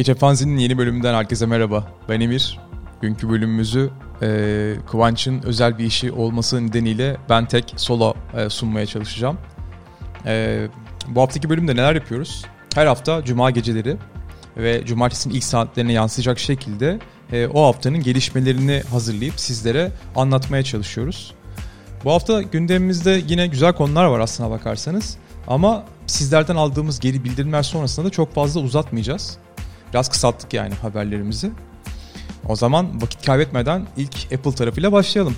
Gece Fanzin'in yeni bölümünden herkese merhaba. Ben Emir. Günkü bölümümüzü e, Kıvanç'ın özel bir işi olması nedeniyle ben tek solo e, sunmaya çalışacağım. E, bu haftaki bölümde neler yapıyoruz? Her hafta cuma geceleri ve cumartesinin ilk saatlerine yansıyacak şekilde e, o haftanın gelişmelerini hazırlayıp sizlere anlatmaya çalışıyoruz. Bu hafta gündemimizde yine güzel konular var aslına bakarsanız. Ama sizlerden aldığımız geri bildirimler sonrasında da çok fazla uzatmayacağız. Biraz kısalttık yani haberlerimizi. O zaman vakit kaybetmeden ilk Apple tarafıyla başlayalım.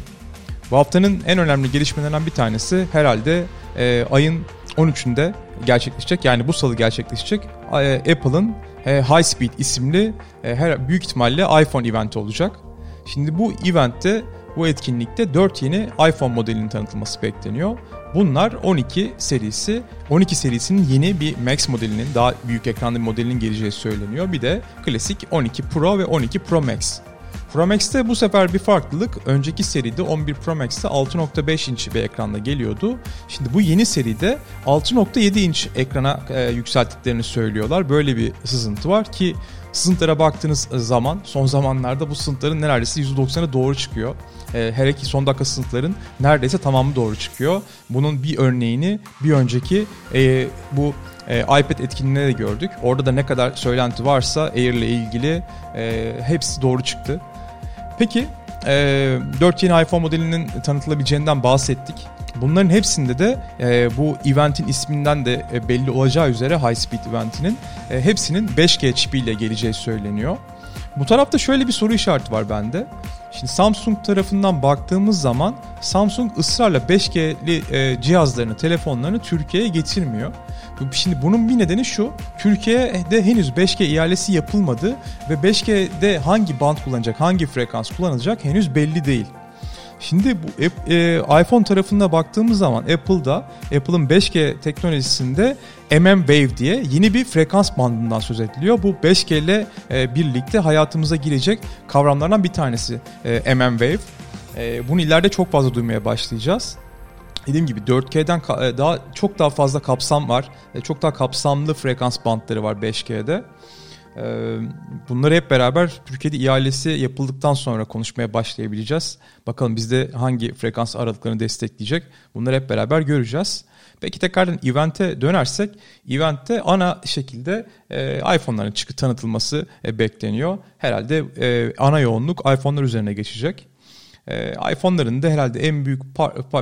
Bu haftanın en önemli gelişmelerinden bir tanesi herhalde e, ayın 13'ünde gerçekleşecek. Yani bu salı gerçekleşecek. E, Apple'ın High Speed isimli e, her büyük ihtimalle iPhone eventi olacak. Şimdi bu eventte bu etkinlikte 4 yeni iPhone modelinin tanıtılması bekleniyor. Bunlar 12 serisi. 12 serisinin yeni bir Max modelinin daha büyük ekranlı bir modelinin geleceği söyleniyor. Bir de klasik 12 Pro ve 12 Pro Max. Pro Max'te bu sefer bir farklılık. Önceki seride 11 Pro Max'te 6.5 inç bir ekranda geliyordu. Şimdi bu yeni seride 6.7 inç ekrana e, yükselttiklerini söylüyorlar. Böyle bir sızıntı var ki sızıntılara baktığınız zaman son zamanlarda bu sızıntıların neredeyse %90'ı doğru çıkıyor. E, her iki son dakika sınıfların neredeyse tamamı doğru çıkıyor. Bunun bir örneğini bir önceki e, bu e, iPad etkinliğinde de gördük. Orada da ne kadar söylenti varsa Air ile ilgili e, hepsi doğru çıktı. Peki e, 4 yeni iPhone modelinin tanıtılabileceğinden bahsettik. Bunların hepsinde de e, bu eventin isminden de e, belli olacağı üzere High Speed eventinin e, hepsinin 5G çipiyle geleceği söyleniyor. Bu tarafta şöyle bir soru işareti var bende. Şimdi Samsung tarafından baktığımız zaman Samsung ısrarla 5G'li e, cihazlarını, telefonlarını Türkiye'ye getirmiyor. Şimdi bunun bir nedeni şu. Türkiye'de henüz 5G ihalesi yapılmadı ve 5G'de hangi band kullanacak, hangi frekans kullanılacak henüz belli değil. Şimdi bu e, iPhone tarafına baktığımız zaman Apple'da Apple'ın 5G teknolojisinde MM Wave diye yeni bir frekans bandından söz ediliyor. Bu 5G ile e, birlikte hayatımıza girecek kavramlardan bir tanesi e, MM Wave. E, bunu ileride çok fazla duymaya başlayacağız. Dediğim gibi 4G'den e, daha çok daha fazla kapsam var. E, çok daha kapsamlı frekans bantları var 5G'de. Ee, bunları hep beraber Türkiye'de ihalesi yapıldıktan sonra konuşmaya başlayabileceğiz. Bakalım bizde hangi frekans aralıklarını destekleyecek. Bunları hep beraber göreceğiz. Peki tekrardan event'e dönersek, event'te ana şekilde e, iPhone'ların çıkı tanıtılması e, bekleniyor. Herhalde e, ana yoğunluk iPhone'lar üzerine geçecek. E, iPhone'ların da herhalde en büyük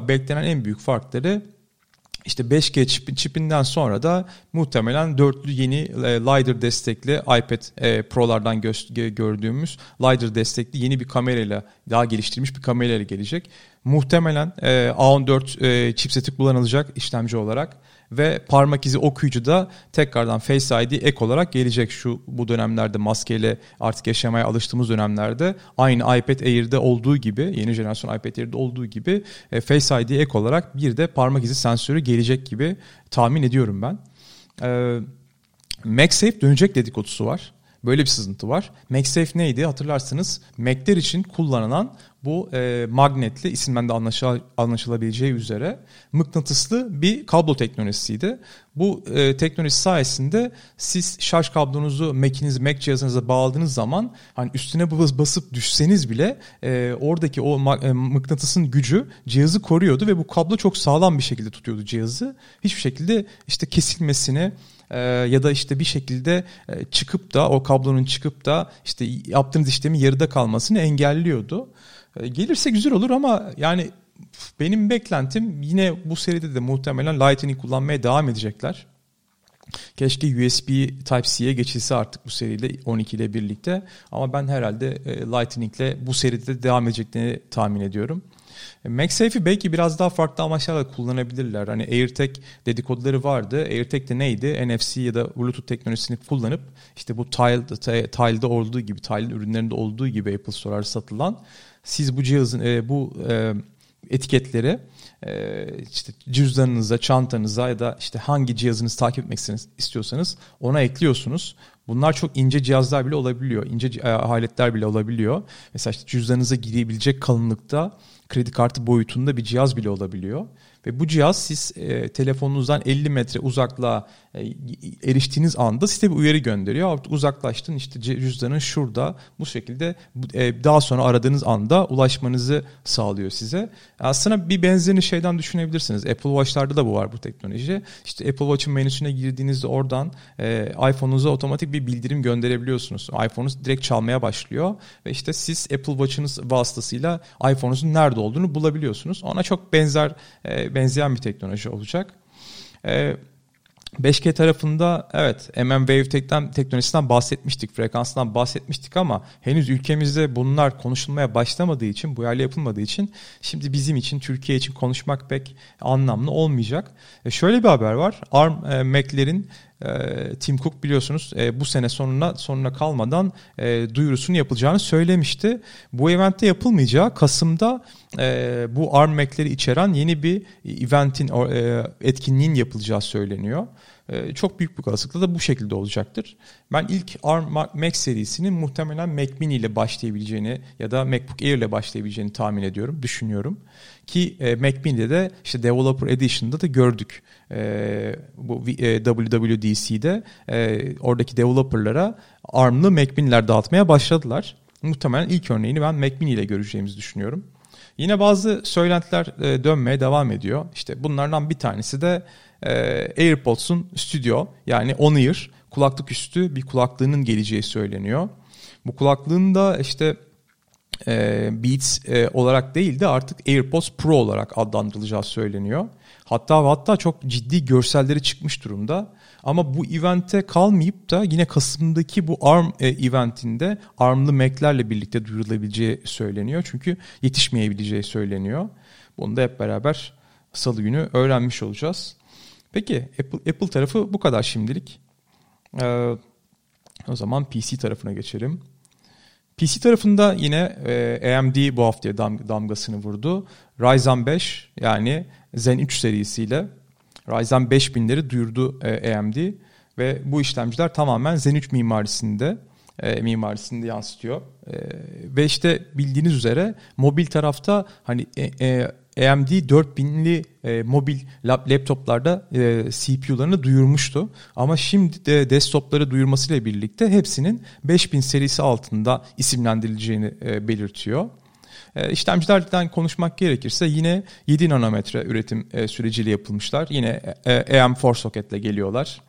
beklenen en büyük farkları işte 5G çip, çipinden sonra da muhtemelen dörtlü yeni e, LiDAR destekli iPad e, Pro'lardan gö- gördüğümüz LiDAR destekli yeni bir kamerayla daha geliştirilmiş bir kamerayla gelecek. Muhtemelen e, A14 e, chipseti kullanılacak işlemci olarak ve parmak izi okuyucu da tekrardan Face ID ek olarak gelecek şu bu dönemlerde maskeyle artık yaşamaya alıştığımız dönemlerde aynı iPad Air'de olduğu gibi yeni jenerasyon iPad Air'de olduğu gibi e, Face ID ek olarak bir de parmak izi sensörü gelecek gibi tahmin ediyorum ben. E, MagSafe dönecek dedikodusu var. Böyle bir sızıntı var. MagSafe neydi? Hatırlarsınız Mac'ler için kullanılan bu e, magnetli isimden de anlaşıl anlaşılabileceği üzere mıknatıslı bir kablo teknolojisiydi. Bu e, teknoloji sayesinde siz şarj kablonuzu Mac'iniz Mac cihazınıza bağladığınız zaman hani üstüne basıp düşseniz bile e, oradaki o e, mıknatısın gücü cihazı koruyordu ve bu kablo çok sağlam bir şekilde tutuyordu cihazı. Hiçbir şekilde işte kesilmesini e, ya da işte bir şekilde e, çıkıp da o kablonun çıkıp da işte yaptığınız işlemin yarıda kalmasını engelliyordu. E, gelirse güzel olur ama yani benim beklentim yine bu seride de muhtemelen Lightning kullanmaya devam edecekler. Keşke USB Type-C'ye geçilse artık bu seride 12 ile birlikte. Ama ben herhalde e, Lightning ile bu seride devam edeceklerini tahmin ediyorum. E, MagSafe'i belki biraz daha farklı amaçlarla kullanabilirler. Hani AirTag dedikoduları vardı. AirTag de neydi? NFC ya da Bluetooth teknolojisini kullanıp işte bu Tile, Tile'da olduğu gibi, Tile'in ürünlerinde olduğu gibi Apple Store'da satılan siz bu cihazın e, bu e, etiketleri e, işte cüzdanınıza, çantanıza ya da işte hangi cihazınızı takip etmek istiyorsanız ona ekliyorsunuz. Bunlar çok ince cihazlar bile olabiliyor. ince e, aletler bile olabiliyor. Mesela işte cüzdanınıza girebilecek kalınlıkta kredi kartı boyutunda bir cihaz bile olabiliyor. Ve bu cihaz siz e, telefonunuzdan 50 metre uzaklığa e, eriştiğiniz anda size bir uyarı gönderiyor. Uzaklaştın işte cüzdanın şurada bu şekilde e, daha sonra aradığınız anda ulaşmanızı sağlıyor size. Aslında bir benzerini şeyden düşünebilirsiniz. Apple Watch'larda da bu var bu teknoloji. İşte Apple Watch'ın menüsüne girdiğinizde oradan e, iPhone'unuza otomatik bir bildirim gönderebiliyorsunuz. iPhone'unuz direkt çalmaya başlıyor ve işte siz Apple Watch'ınız vasıtasıyla iPhone'unuzun nerede olduğunu bulabiliyorsunuz. Ona çok benzer e, benzeyen bir teknoloji olacak. E, 5G tarafında evet MM Wave teknolojisinden bahsetmiştik, frekansından bahsetmiştik ama henüz ülkemizde bunlar konuşulmaya başlamadığı için, bu yerle yapılmadığı için şimdi bizim için, Türkiye için konuşmak pek anlamlı olmayacak. E şöyle bir haber var. ARM e, Mac'lerin Tim Cook biliyorsunuz e, bu sene sonuna sonuna kalmadan e, duyurusunu yapılacağını söylemişti. Bu eventte yapılmayacağı Kasım'da e, bu ARM Mac'leri içeren yeni bir eventin etkinliğin yapılacağı söyleniyor. E, çok büyük bir olasılıkla da bu şekilde olacaktır. Ben ilk ARM Mac serisinin muhtemelen Mac Mini ile başlayabileceğini ya da MacBook Air ile başlayabileceğini tahmin ediyorum, düşünüyorum. Ki e, Mac Mini'de de işte Developer Edition'da da gördük. E, bu e, WWDC'de oradaki developerlara ARM'lı Mac Mini'ler dağıtmaya başladılar. Muhtemelen ilk örneğini ben Mac Mini ile göreceğimizi düşünüyorum. Yine bazı söylentiler dönmeye devam ediyor. İşte bunlardan bir tanesi de e, AirPods'un stüdyo yani On-Ear kulaklık üstü bir kulaklığının geleceği söyleniyor. Bu kulaklığın da işte e, Beats e, olarak değil de artık AirPods Pro olarak adlandırılacağı söyleniyor. Hatta hatta çok ciddi görselleri çıkmış durumda. Ama bu evente kalmayıp da yine Kasım'daki bu ARM e, eventinde ARM'lı Mac'lerle birlikte duyurulabileceği söyleniyor. Çünkü yetişmeyebileceği söyleniyor. Bunu da hep beraber salı günü öğrenmiş olacağız. Peki Apple, Apple tarafı bu kadar şimdilik. Ee, o zaman PC tarafına geçelim. PC tarafında yine e, AMD bu haftaya dam, damgasını vurdu. Ryzen 5 yani Zen 3 serisiyle Ryzen 5000'leri duyurdu e, AMD ve bu işlemciler tamamen Zen 3 mimarisinde e, mimarisinde yansıtıyor. E, ve işte bildiğiniz üzere mobil tarafta hani e, e, AMD 4000'li e, mobil laptoplarda e, CPU'larını duyurmuştu. Ama şimdi de desktopları duyurmasıyla birlikte hepsinin 5000 serisi altında isimlendirileceğini e, belirtiyor. E, işlemcilerden konuşmak gerekirse yine 7 nanometre üretim e, süreciyle yapılmışlar. Yine e, AM4 soketle geliyorlar.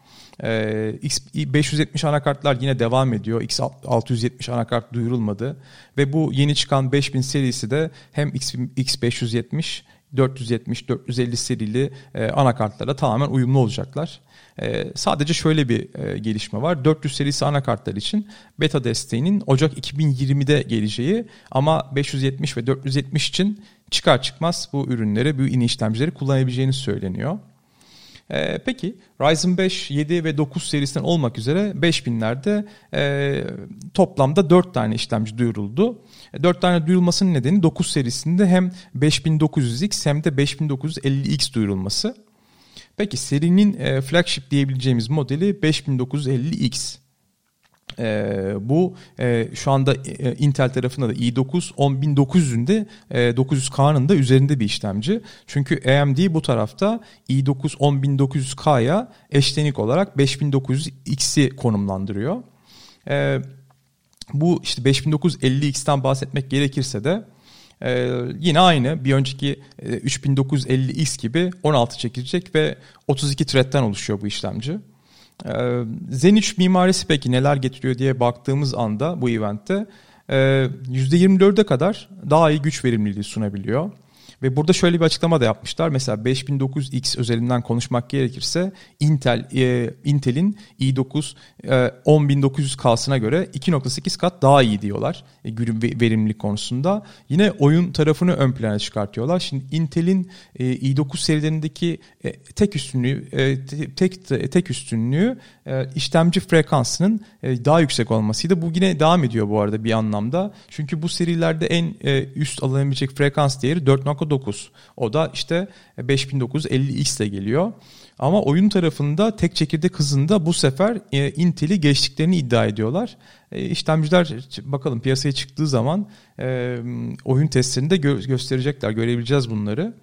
Ee, X570 anakartlar yine devam ediyor. X670 anakart duyurulmadı. Ve bu yeni çıkan 5000 serisi de hem X570 470, 450 serili e, anakartlara tamamen uyumlu olacaklar. E, sadece şöyle bir e, gelişme var. 400 serisi anakartlar için beta desteğinin Ocak 2020'de geleceği ama 570 ve 470 için çıkar çıkmaz bu ürünleri, bu yeni işlemcileri kullanabileceğini söyleniyor. E, peki Ryzen 5, 7 ve 9 serisinden olmak üzere 5000'lerde e, toplamda 4 tane işlemci duyuruldu. 4 e, tane duyurulmasının nedeni 9 serisinde hem 5900X hem de 5950X duyurulması. Peki serinin e, flagship diyebileceğimiz modeli 5950X. E, bu e, şu anda e, Intel tarafında da i9 10900'ün de e, 900K'nın da üzerinde bir işlemci. Çünkü AMD bu tarafta i9 10900K'ya eşlenik olarak 5900X'i konumlandırıyor. E, bu işte 5950X'ten bahsetmek gerekirse de ee, yine aynı bir önceki e, 3950X gibi 16 çekilecek ve 32 thread'den oluşuyor bu işlemci. Ee, Zen 3 mimarisi peki neler getiriyor diye baktığımız anda bu eventte e, %24'e kadar daha iyi güç verimliliği sunabiliyor. Ve burada şöyle bir açıklama da yapmışlar. Mesela 5900X özelinden konuşmak gerekirse Intel e, Intel'in i9 e, 10900K'sına göre 2.8 kat daha iyi diyorlar e, verimlilik konusunda. Yine oyun tarafını ön plana çıkartıyorlar. Şimdi Intel'in e, i9 serilerindeki e, tek üstünlüğü e, tek tek üstünlüğü e, işlemci frekansının e, daha yüksek olmasıydı. Bu yine devam ediyor bu arada bir anlamda. Çünkü bu serilerde en e, üst alınabilecek frekans değeri 4.9 2.9. O da işte 5950X ile geliyor. Ama oyun tarafında tek çekirdek hızında bu sefer e, Intel'i geçtiklerini iddia ediyorlar. E, işlemciler bakalım piyasaya çıktığı zaman e, oyun testlerinde gö- gösterecekler, görebileceğiz bunları.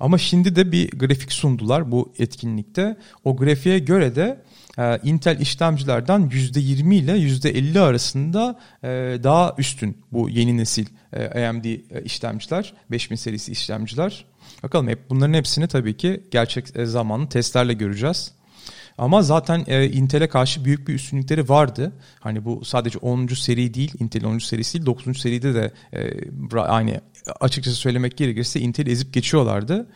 Ama şimdi de bir grafik sundular bu etkinlikte. O grafiğe göre de e, Intel işlemcilerden %20 ile %50 arasında e, daha üstün bu yeni nesil e, AMD işlemciler, 5000 serisi işlemciler. Bakalım hep bunların hepsini tabii ki gerçek zamanlı testlerle göreceğiz. Ama zaten e, Intel'e karşı büyük bir üstünlükleri vardı. Hani bu sadece 10. seri değil, Intel 10. serisi değil, 9. seride de e, aynı açıkçası söylemek gerekirse Intel'i ezip geçiyorlardı.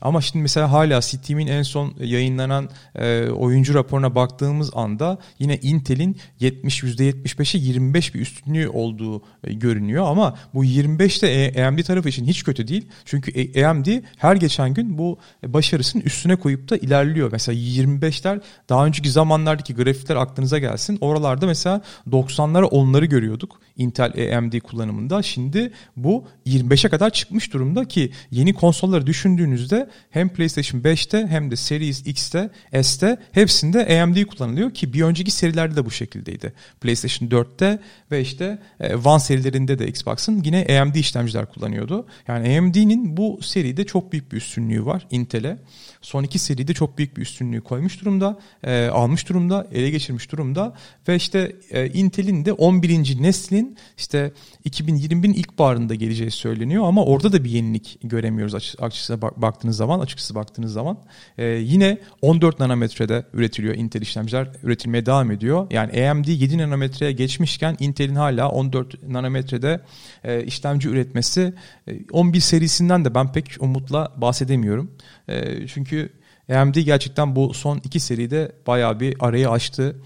Ama şimdi mesela hala Steam'in en son yayınlanan e, oyuncu raporuna baktığımız anda yine Intel'in 70 %75'e 25 bir üstünlüğü olduğu e, görünüyor ama bu 25 de AMD tarafı için hiç kötü değil. Çünkü AMD her geçen gün bu başarısının üstüne koyup da ilerliyor. Mesela 25'ler daha önceki zamanlardaki grafikler aklınıza gelsin. Oralarda mesela 90'lara onları görüyorduk. Intel AMD kullanımında. Şimdi bu 25'e kadar çıkmış durumda ki yeni konsolları düşündüğünüzde hem PlayStation 5'te hem de Series X'te, S'te hepsinde AMD kullanılıyor ki bir önceki serilerde de bu şekildeydi. PlayStation 4'te ve işte e, One serilerinde de Xbox'ın yine AMD işlemciler kullanıyordu. Yani AMD'nin bu seride çok büyük bir üstünlüğü var Intel'e. Son iki seride çok büyük bir üstünlüğü koymuş durumda, e, almış durumda, ele geçirmiş durumda ve işte e, Intel'in de 11. neslin işte 2020'nin ilk barında geleceği söyleniyor ama orada da bir yenilik göremiyoruz açıkçası baktığınız zaman, açıkçası baktığınız zaman. E, yine 14 nanometrede üretiliyor Intel işlemciler, üretilmeye devam ediyor. Yani AMD 7 nanometreye geçmişken Intel'in hala 14 nanometrede e, işlemci üretmesi e, 11 serisinden de ben pek umutla bahsedemiyorum. E, çünkü AMD gerçekten bu son iki seride bayağı bir arayı açtı.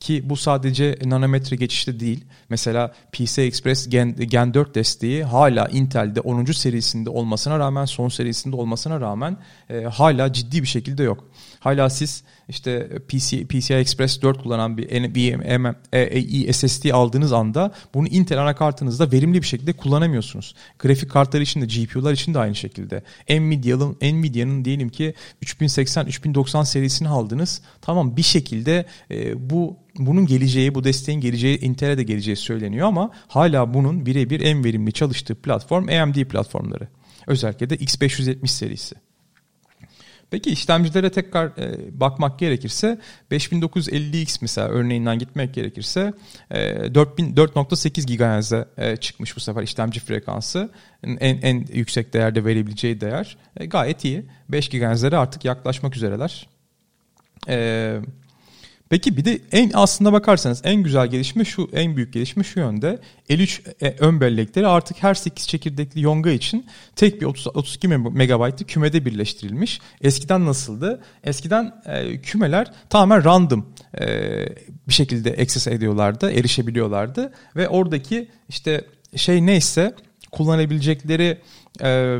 Ki bu sadece nanometre geçişte değil. Mesela PCI Express Gen, Gen 4 desteği hala Intel'de 10. serisinde olmasına rağmen son serisinde olmasına rağmen e, hala ciddi bir şekilde yok. Hala siz işte PC, PCI Express 4 kullanan bir NVMe e, SSD aldığınız anda bunu Intel anakartınızda verimli bir şekilde kullanamıyorsunuz. Grafik kartları için de GPU'lar için de aynı şekilde. Nvidia'nın Nvidia'nın diyelim ki 3080 3090 serisini aldınız. Tamam bir şekilde e, bu bunun geleceği, bu desteğin geleceği Intel'e de geleceği söyleniyor ama hala bunun birebir en verimli çalıştığı platform AMD platformları. Özellikle de X570 serisi. Peki işlemcilere tekrar e, bakmak gerekirse 5950X mesela örneğinden gitmek gerekirse e, 4.8 GHz'e e, çıkmış bu sefer işlemci frekansı. En, en yüksek değerde verebileceği değer. E, gayet iyi. 5 GHz'lere artık yaklaşmak üzereler. Eee Peki bir de en aslında bakarsanız en güzel gelişme şu, en büyük gelişme şu yönde. L3 e, ön bellekleri artık her 8 çekirdekli yonga için tek bir 30, 32 megabaytlı kümede birleştirilmiş. Eskiden nasıldı? Eskiden e, kümeler tamamen random e, bir şekilde access ediyorlardı, erişebiliyorlardı ve oradaki işte şey neyse kullanabilecekleri e,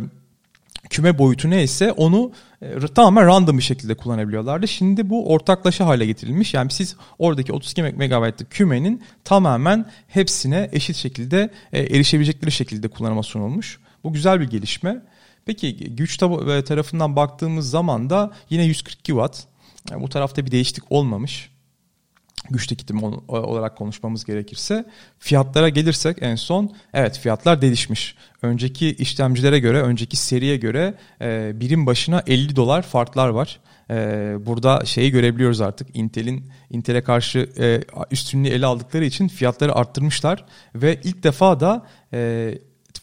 küme boyutu neyse onu e, tamamen random bir şekilde kullanabiliyorlardı. Şimdi bu ortaklaşa hale getirilmiş. Yani siz oradaki 32 MB'lık kümenin tamamen hepsine eşit şekilde e, erişebilecekleri şekilde kullanıma sunulmuş. Bu güzel bir gelişme. Peki güç e, tarafından baktığımız zaman da yine 142 Watt. Yani bu tarafta bir değişiklik olmamış güç tüketim olarak konuşmamız gerekirse fiyatlara gelirsek en son evet fiyatlar değişmiş. Önceki işlemcilere göre, önceki seriye göre e, birim başına 50 dolar farklar var. E, burada şeyi görebiliyoruz artık Intel'in Intel'e karşı e, üstünlüğü ele aldıkları için fiyatları arttırmışlar ve ilk defa da e,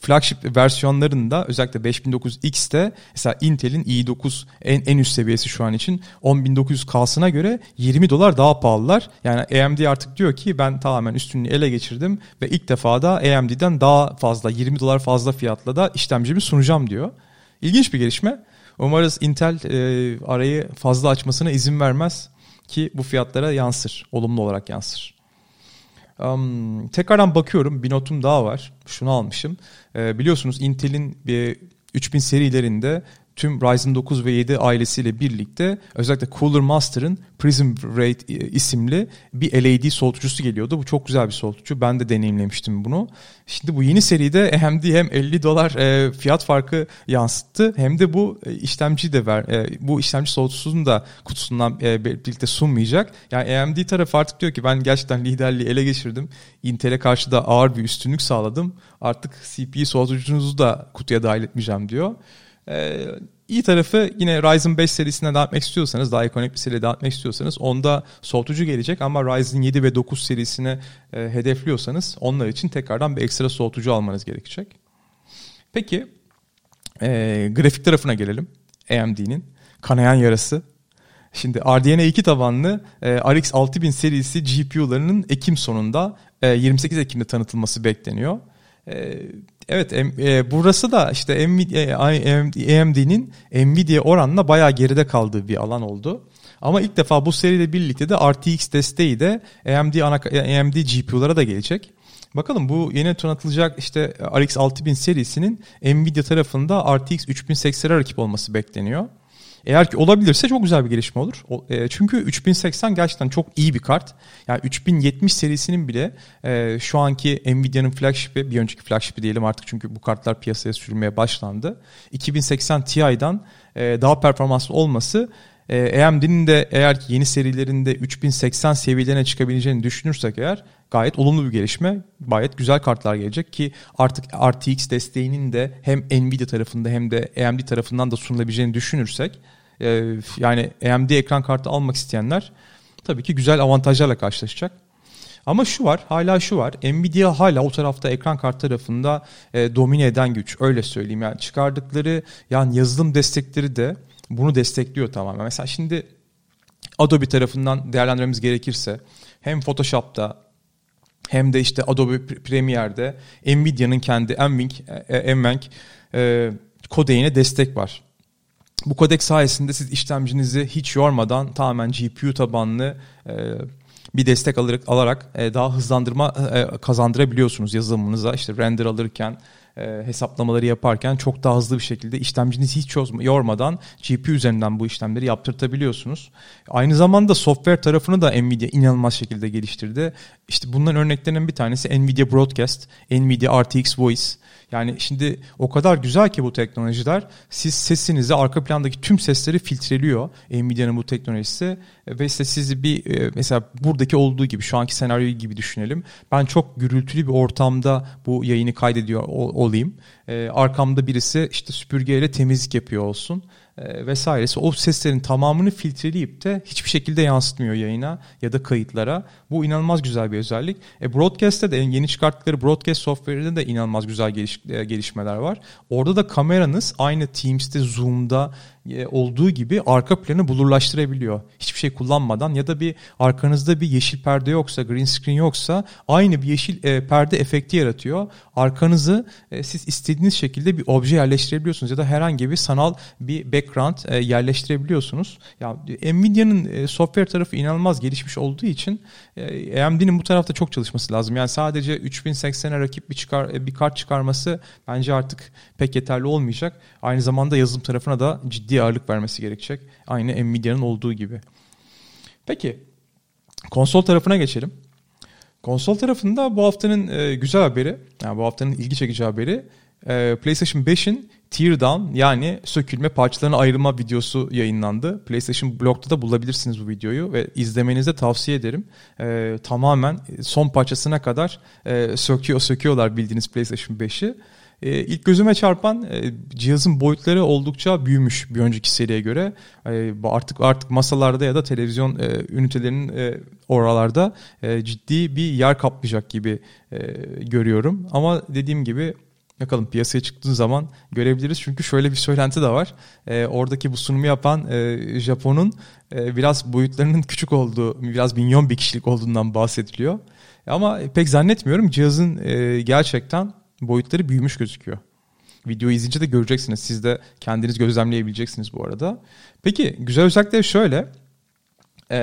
flagship versiyonlarında özellikle 5900X'te mesela Intel'in i9 en, en üst seviyesi şu an için 10900K'sına göre 20 dolar daha pahalılar. Yani AMD artık diyor ki ben tamamen üstünlüğü ele geçirdim ve ilk defa da AMD'den daha fazla 20 dolar fazla fiyatla da işlemcimi sunacağım diyor. İlginç bir gelişme. Umarız Intel e, arayı fazla açmasına izin vermez ki bu fiyatlara yansır, olumlu olarak yansır. Um, tekrardan bakıyorum bir notum daha var. Şunu almışım. Ee, biliyorsunuz Intel'in bir 3000 serilerinde tüm Ryzen 9 ve 7 ailesiyle birlikte özellikle Cooler Master'ın Prism Rate e, isimli bir LED soğutucusu geliyordu. Bu çok güzel bir soğutucu. Ben de deneyimlemiştim bunu. Şimdi bu yeni seride AMD hem 50 dolar e, fiyat farkı yansıttı hem de bu e, işlemci de ver. Bu işlemci soğutucusunu da kutusundan birlikte sunmayacak. Yani AMD tarafı artık diyor ki ben gerçekten liderliği ele geçirdim. Intel'e karşı da ağır bir üstünlük sağladım. Artık CPU soğutucunuzu da kutuya dahil etmeyeceğim diyor. Ee, iyi tarafı yine Ryzen 5 serisine devam etmek istiyorsanız, daha ekonomik bir seriye devam etmek istiyorsanız onda soğutucu gelecek ama Ryzen 7 ve 9 serisine e, hedefliyorsanız onlar için tekrardan bir ekstra soğutucu almanız gerekecek. Peki e, grafik tarafına gelelim. AMD'nin kanayan yarası. Şimdi RDNA 2 tabanlı e, RX 6000 serisi GPU'larının Ekim sonunda e, 28 Ekim'de tanıtılması bekleniyor. E, Evet e, burası da işte AMD'nin Nvidia oranla bayağı geride kaldığı bir alan oldu. Ama ilk defa bu seriyle birlikte de RTX desteği de AMD, ana, AMD GPU'lara da gelecek. Bakalım bu yeni tanıtılacak işte RX 6000 serisinin Nvidia tarafında RTX 3080'e rakip olması bekleniyor. Eğer ki olabilirse çok güzel bir gelişme olur. E, çünkü 3080 gerçekten çok iyi bir kart. Yani 3070 serisinin bile e, şu anki Nvidia'nın flagship'i, bir önceki flagship'i diyelim artık çünkü bu kartlar piyasaya sürülmeye başlandı. 2080 Ti'den e, daha performanslı olması AMD'nin de eğer ki yeni serilerinde 3080 seviyelerine çıkabileceğini düşünürsek eğer gayet olumlu bir gelişme. Gayet güzel kartlar gelecek ki artık RTX desteğinin de hem Nvidia tarafında hem de AMD tarafından da sunulabileceğini düşünürsek e, yani AMD ekran kartı almak isteyenler tabii ki güzel avantajlarla karşılaşacak. Ama şu var, hala şu var. Nvidia hala o tarafta ekran kart tarafında e, domine eden güç. Öyle söyleyeyim. Yani çıkardıkları yani yazılım destekleri de bunu destekliyor tamamen. Mesela şimdi Adobe tarafından değerlendirmemiz gerekirse hem Photoshop'ta hem de işte Adobe Premiere'de Nvidia'nın kendi NVENC, NVENC e, kodeğine destek var. Bu kodek sayesinde siz işlemcinizi hiç yormadan tamamen GPU tabanlı e, bir destek alarak, alarak e, daha hızlandırma e, kazandırabiliyorsunuz yazılımınıza. İşte render alırken, e, hesaplamaları yaparken çok daha hızlı bir şekilde işlemcinizi hiç yormadan GPU üzerinden bu işlemleri yaptırtabiliyorsunuz. Aynı zamanda software tarafını da Nvidia inanılmaz şekilde geliştirdi. İşte bunların örneklerinden bir tanesi Nvidia Broadcast, Nvidia RTX Voice, yani şimdi o kadar güzel ki bu teknolojiler. Siz sesinizi arka plandaki tüm sesleri filtreliyor Nvidia'nın bu teknolojisi. Ve işte sizi bir e, mesela buradaki olduğu gibi şu anki senaryo gibi düşünelim. Ben çok gürültülü bir ortamda bu yayını kaydediyor olayım. E, arkamda birisi işte süpürgeyle temizlik yapıyor olsun e, vesairesi o seslerin tamamını filtreleyip de hiçbir şekilde yansıtmıyor yayına ya da kayıtlara. Bu inanılmaz güzel bir özellik. E, Broadcast'te de yeni çıkarttıkları Broadcast software'inde de inanılmaz güzel geliş, e, gelişmeler var. Orada da kameranız aynı Teams'te, Zoom'da olduğu gibi arka planı bulurlaştırabiliyor. Hiçbir şey kullanmadan ya da bir arkanızda bir yeşil perde yoksa, green screen yoksa aynı bir yeşil e, perde efekti yaratıyor. Arkanızı e, siz istediğiniz şekilde bir obje yerleştirebiliyorsunuz ya da herhangi bir sanal bir background e, yerleştirebiliyorsunuz. Ya Nvidia'nın e, software tarafı inanılmaz gelişmiş olduğu için e, AMD'nin bu tarafta çok çalışması lazım. Yani sadece 3080'e rakip bir çıkar e, bir kart çıkarması bence artık pek yeterli olmayacak. Aynı zamanda yazılım tarafına da ciddi ağırlık vermesi gerekecek. Aynı Nvidia'nın olduğu gibi. Peki konsol tarafına geçelim. Konsol tarafında bu haftanın e, güzel haberi, yani bu haftanın ilgi çekici haberi e, PlayStation 5'in teardown yani sökülme parçalarına ayrılma videosu yayınlandı. PlayStation Blog'da da bulabilirsiniz bu videoyu ve izlemenizi tavsiye ederim. E, tamamen son parçasına kadar e, söküyor söküyorlar bildiğiniz PlayStation 5'i. E, ilk gözüme çarpan e, cihazın boyutları oldukça büyümüş bir önceki seriye göre. E, artık artık masalarda ya da televizyon e, ünitelerinin e, oralarda e, ciddi bir yer kaplayacak gibi e, görüyorum. Ama dediğim gibi Bakalım piyasaya çıktığı zaman görebiliriz. Çünkü şöyle bir söylenti de var. E, oradaki bu sunumu yapan e, Japon'un e, biraz boyutlarının küçük olduğu, biraz milyon bir kişilik olduğundan bahsediliyor. Ama pek zannetmiyorum. Cihazın e, gerçekten boyutları büyümüş gözüküyor. Videoyu izleyince de göreceksiniz. Siz de kendiniz gözlemleyebileceksiniz bu arada. Peki güzel özellikleri şöyle. E,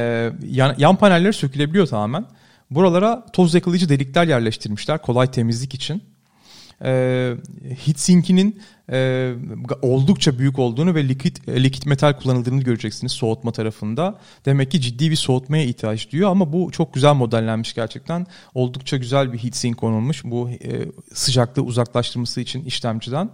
yan, yan panelleri sökülebiliyor tamamen. Buralara toz yakalayıcı delikler yerleştirmişler kolay temizlik için. e, heatsink'inin e, oldukça büyük olduğunu ve likit, e, likit metal kullanıldığını göreceksiniz soğutma tarafında. Demek ki ciddi bir soğutmaya ihtiyaç duyuyor ama bu çok güzel modellenmiş gerçekten. Oldukça güzel bir heatsink konulmuş bu e, sıcaklığı uzaklaştırması için işlemciden.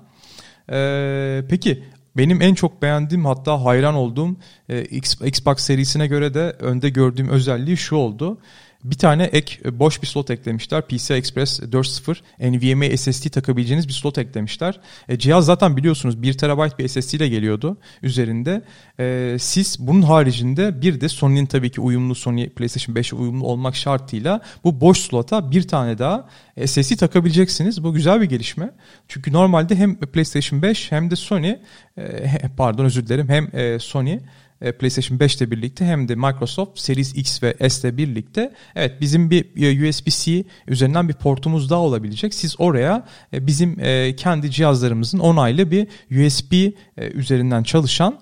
E, peki benim en çok beğendiğim hatta hayran olduğum e, Xbox serisine göre de önde gördüğüm özelliği şu oldu bir tane ek e, boş bir slot eklemişler. PCI Express 4.0 NVMe SSD takabileceğiniz bir slot eklemişler. E, cihaz zaten biliyorsunuz 1 TB bir SSD ile geliyordu üzerinde. E, siz bunun haricinde bir de Sony'nin tabii ki uyumlu Sony PlayStation 5 uyumlu olmak şartıyla bu boş slota bir tane daha SSD takabileceksiniz. Bu güzel bir gelişme. Çünkü normalde hem PlayStation 5 hem de Sony e, pardon özür dilerim hem e, Sony PlayStation 5 ile birlikte hem de Microsoft Series X ve S ile birlikte evet bizim bir e, USB-C üzerinden bir portumuz daha olabilecek. Siz oraya e, bizim kendi cihazlarımızın onaylı bir USB üzerinden çalışan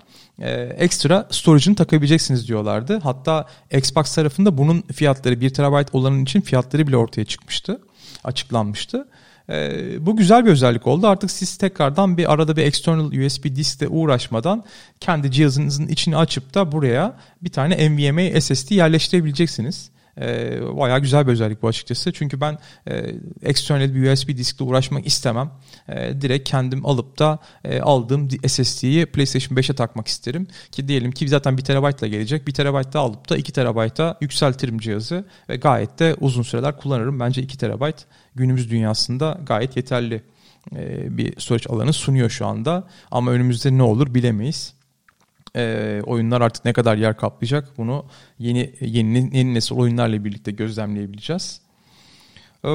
ekstra storage'ını takabileceksiniz diyorlardı. Hatta Xbox tarafında bunun fiyatları 1 TB olanın için fiyatları bile ortaya çıkmıştı. Açıklanmıştı. E, bu güzel bir özellik oldu. Artık siz tekrardan bir arada bir external USB diskle uğraşmadan kendi cihazınızın içini açıp da buraya bir tane NVMe SSD yerleştirebileceksiniz. E, bayağı güzel bir özellik bu açıkçası. Çünkü ben e, external bir USB diskle uğraşmak istemem. E, direkt kendim alıp da e, aldığım SSD'yi PlayStation 5'e takmak isterim. Ki diyelim ki zaten 1 TB ile gelecek. 1 TB daha alıp da 2 TB'a yükseltirim cihazı ve gayet de uzun süreler kullanırım. Bence 2 TB günümüz dünyasında gayet yeterli e, bir storage alanı sunuyor şu anda. Ama önümüzde ne olur bilemeyiz e, oyunlar artık ne kadar yer kaplayacak bunu yeni yeni, yeni nesil oyunlarla birlikte gözlemleyebileceğiz. E,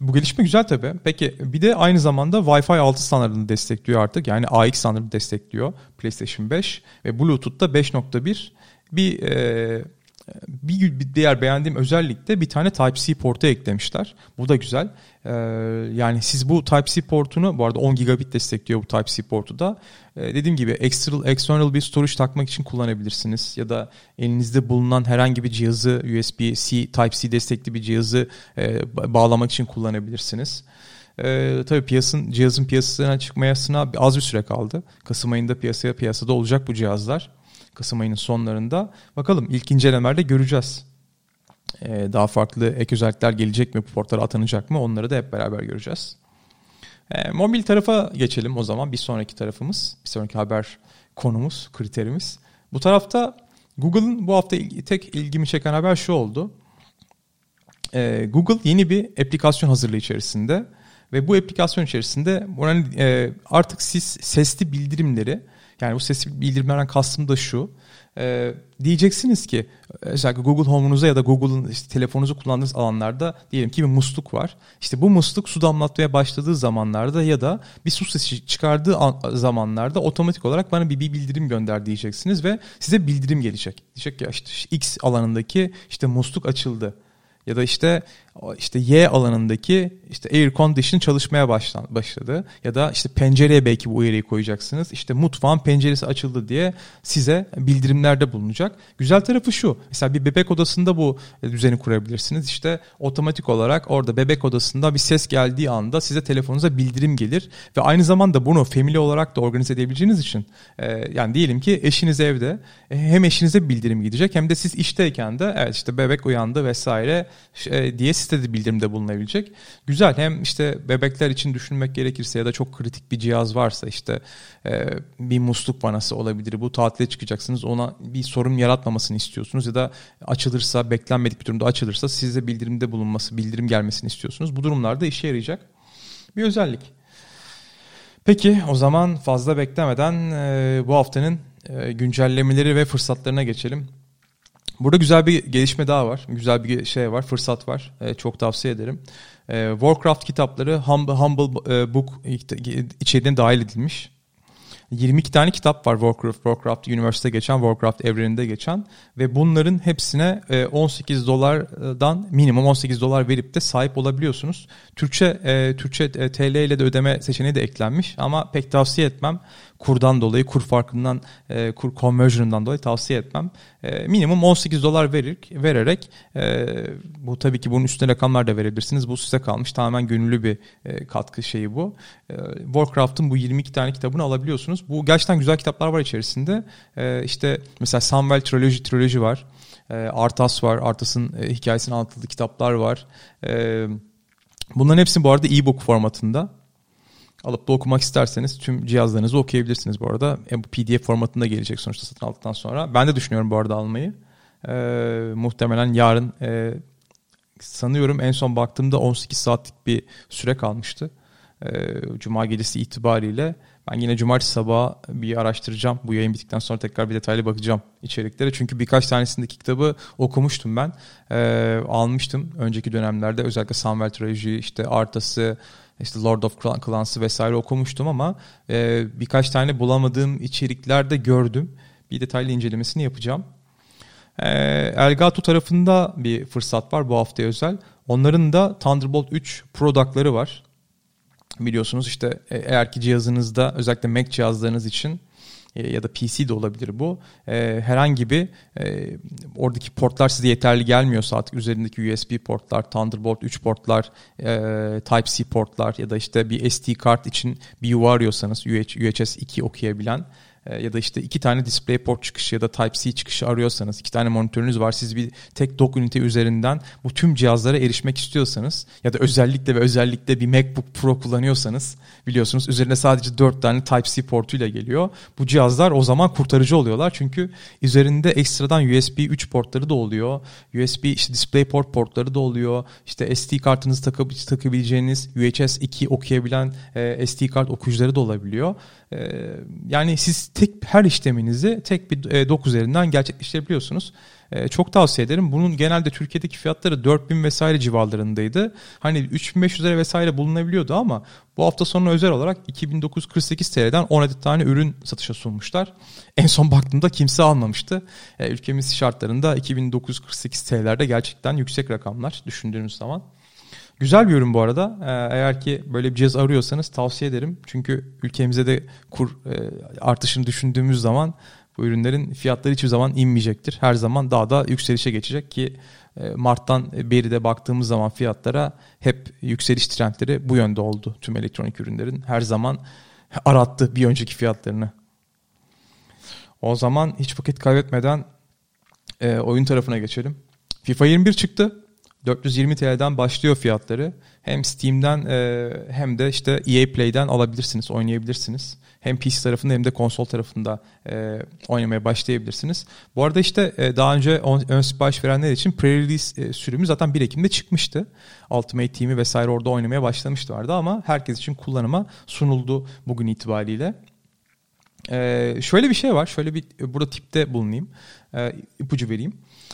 bu gelişme güzel tabi. Peki bir de aynı zamanda Wi-Fi 6 standartını destekliyor artık. Yani AX standartını destekliyor PlayStation 5 ve Bluetooth'ta 5.1 bir e, bir diğer beğendiğim özellik de bir tane Type-C portu eklemişler. Bu da güzel. Ee, yani siz bu Type-C portunu bu arada 10 gigabit destekliyor bu Type-C portu da. Ee, dediğim gibi external, external bir storage takmak için kullanabilirsiniz. Ya da elinizde bulunan herhangi bir cihazı USB-C, Type-C destekli bir cihazı e, bağlamak için kullanabilirsiniz. Ee, tabii piyasın, cihazın piyasasına çıkmayasına az bir süre kaldı. Kasım ayında piyasaya piyasada olacak bu cihazlar. Kasım ayının sonlarında. Bakalım ilk incelemelerde göreceğiz. Ee, daha farklı ek özellikler gelecek mi, bu portlara atanacak mı onları da hep beraber göreceğiz. Ee, mobil tarafa geçelim o zaman bir sonraki tarafımız, bir sonraki haber konumuz, kriterimiz. Bu tarafta Google'ın bu hafta tek ilgimi çeken haber şu oldu. Ee, Google yeni bir aplikasyon hazırlığı içerisinde ve bu aplikasyon içerisinde e, artık siz sesli bildirimleri yani bu sesli bildirimlerden kastım da şu. E, diyeceksiniz ki özellikle Google Home'unuza ya da Google'ın işte telefonunuzu kullandığınız alanlarda diyelim ki bir musluk var. İşte bu musluk su damlatmaya başladığı zamanlarda ya da bir su sesi çıkardığı zamanlarda otomatik olarak bana bir, bir bildirim gönder diyeceksiniz ve size bildirim gelecek. Diyecek ki işte X alanındaki işte musluk açıldı ya da işte işte Y alanındaki işte air condition çalışmaya başladı ya da işte pencereye belki bu uyarıyı koyacaksınız. İşte mutfağın penceresi açıldı diye size bildirimlerde bulunacak. Güzel tarafı şu. Mesela bir bebek odasında bu düzeni kurabilirsiniz. İşte otomatik olarak orada bebek odasında bir ses geldiği anda size telefonunuza bildirim gelir ve aynı zamanda bunu family olarak da organize edebileceğiniz için e, yani diyelim ki eşiniz evde e, hem eşinize bildirim gidecek hem de siz işteyken de evet işte bebek uyandı vesaire e, diye sitede bildirimde bulunabilecek. Güzel hem işte bebekler için düşünmek gerekirse ya da çok kritik bir cihaz varsa işte e, bir musluk vanası olabilir. Bu tatile çıkacaksınız ona bir sorun yaratmamasını istiyorsunuz ya da açılırsa beklenmedik bir durumda açılırsa size bildirimde bulunması, bildirim gelmesini istiyorsunuz. Bu durumlarda işe yarayacak bir özellik. Peki o zaman fazla beklemeden e, bu haftanın e, güncellemeleri ve fırsatlarına geçelim. Burada güzel bir gelişme daha var. Güzel bir şey var, fırsat var. E, çok tavsiye ederim. E, Warcraft kitapları Humble, Humble Book içeriğine dahil edilmiş. 22 tane kitap var Warcraft, Warcraft Universe'de geçen, Warcraft evreninde geçen ve bunların hepsine 18 e, dolardan minimum 18 dolar verip de sahip olabiliyorsunuz. Türkçe Türkçe TL ile de ödeme seçeneği de eklenmiş ama pek tavsiye etmem kurdan dolayı, kur farkından, e, kur conversion'dan dolayı tavsiye etmem. E, minimum 18 dolar verir, vererek e, bu tabii ki bunun üstüne rakamlar da verebilirsiniz. Bu size kalmış. Tamamen gönüllü bir e, katkı şeyi bu. E, Warcraft'ın bu 22 tane kitabını alabiliyorsunuz. Bu gerçekten güzel kitaplar var içerisinde. E, işte mesela Samwell Trilogy Trilogy var. E, Artas var. Artas'ın e, hikayesini anlatıldığı kitaplar var. E, bunların hepsi bu arada e-book formatında. Alıp da okumak isterseniz tüm cihazlarınızı okuyabilirsiniz bu arada. E, bu PDF formatında gelecek sonuçta satın aldıktan sonra. Ben de düşünüyorum bu arada almayı. E, muhtemelen yarın e, sanıyorum en son baktığımda 18 saatlik bir süre kalmıştı. E, Cuma gecesi itibariyle. Ben yine cumartesi sabahı bir araştıracağım. Bu yayın bittikten sonra tekrar bir detaylı bakacağım içeriklere. Çünkü birkaç tanesindeki kitabı okumuştum ben. E, almıştım önceki dönemlerde. Özellikle Samuel Trilogy, işte Artas'ı, işte Lord of Clans'ı vesaire okumuştum ama e, birkaç tane bulamadığım içeriklerde gördüm. Bir detaylı incelemesini yapacağım. E, Elgato tarafında bir fırsat var bu hafta özel. Onların da Thunderbolt 3 product'ları var. Biliyorsunuz işte e, eğer ki cihazınızda özellikle Mac cihazlarınız için ya da PC de olabilir bu. E, herhangi bir e, oradaki portlar size yeterli gelmiyorsa artık üzerindeki USB portlar, Thunderbolt 3 portlar, e, Type-C portlar ya da işte bir SD kart için bir yuva arıyorsanız UHS 2 okuyabilen e, ya da işte iki tane DisplayPort çıkışı ya da Type-C çıkışı arıyorsanız, iki tane monitörünüz var, siz bir tek dock ünite üzerinden bu tüm cihazlara erişmek istiyorsanız ya da özellikle ve özellikle bir MacBook Pro kullanıyorsanız biliyorsunuz üzerine sadece dört tane Type-C portuyla geliyor. Bu cihazlar o zaman kurtarıcı oluyorlar çünkü üzerinde ekstradan USB 3 portları da oluyor. USB işte DisplayPort portları da oluyor. İşte SD kartınızı takıp takabileceğiniz UHS 2 okuyabilen e, SD kart okuyucuları da olabiliyor. E, yani siz tek her işleminizi tek bir e, dok üzerinden gerçekleştirebiliyorsunuz. E, çok tavsiye ederim. Bunun genelde Türkiye'deki fiyatları 4000 vesaire civarlarındaydı. Hani 3500'lere vesaire bulunabiliyordu ama bu hafta sonu özel olarak 2948 TL'den 10 adet tane ürün satışa sunmuşlar. En son baktığımda kimse almamıştı. E, ülkemiz şartlarında 2948 TL'lerde gerçekten yüksek rakamlar düşündüğünüz zaman. Güzel bir ürün bu arada. Ee, eğer ki böyle bir cihaz arıyorsanız tavsiye ederim. Çünkü ülkemize de kur e, artışını düşündüğümüz zaman bu ürünlerin fiyatları hiçbir zaman inmeyecektir. Her zaman daha da yükselişe geçecek ki e, Mart'tan beri de baktığımız zaman fiyatlara hep yükseliş trendleri bu yönde oldu. Tüm elektronik ürünlerin her zaman arattı bir önceki fiyatlarını. O zaman hiç vakit kaybetmeden e, oyun tarafına geçelim. FIFA 21 çıktı. 420 TL'den başlıyor fiyatları. Hem Steam'den e, hem de işte EA Play'den alabilirsiniz, oynayabilirsiniz. Hem PC tarafında hem de konsol tarafında e, oynamaya başlayabilirsiniz. Bu arada işte e, daha önce ön, ön sipariş verenler için pre-release e, sürümü zaten 1 Ekim'de çıkmıştı. Ultimate Team'i vesaire orada oynamaya başlamışlardı ama herkes için kullanıma sunuldu bugün itibariyle. Ee, şöyle bir şey var. Şöyle bir burada tipte bulunayım. Ee, ipucu vereyim.